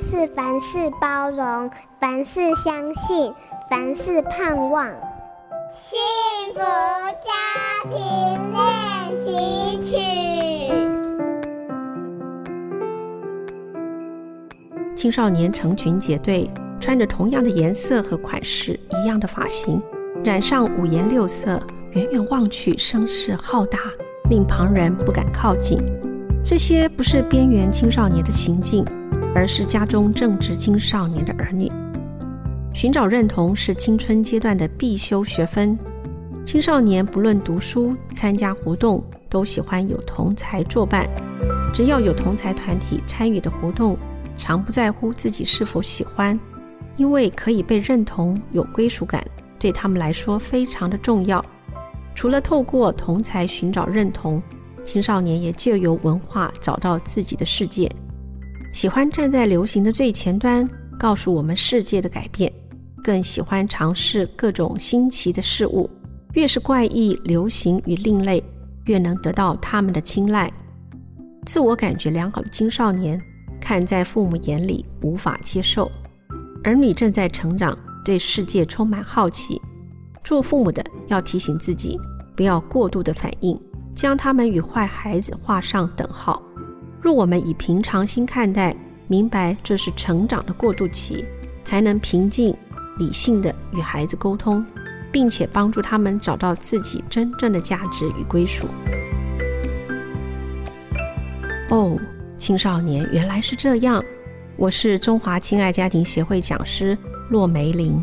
是凡事包容，凡事相信，凡事盼望。幸福家庭练习曲。青少年成群结队，穿着同样的颜色和款式，一样的发型，染上五颜六色，远远望去声势浩大，令旁人不敢靠近。这些不是边缘青少年的行径，而是家中正值青少年的儿女。寻找认同是青春阶段的必修学分。青少年不论读书、参加活动，都喜欢有同才作伴。只要有同才团体参与的活动，常不在乎自己是否喜欢，因为可以被认同、有归属感，对他们来说非常的重要。除了透过同才寻找认同，青少年也借由文化找到自己的世界。喜欢站在流行的最前端，告诉我们世界的改变，更喜欢尝试各种新奇的事物。越是怪异、流行与另类，越能得到他们的青睐。自我感觉良好的青少年，看在父母眼里无法接受，儿女正在成长，对世界充满好奇。做父母的要提醒自己，不要过度的反应，将他们与坏孩子画上等号。若我们以平常心看待，明白这是成长的过渡期，才能平静、理性的与孩子沟通，并且帮助他们找到自己真正的价值与归属。哦。青少年原来是这样，我是中华亲爱家庭协会讲师骆梅玲。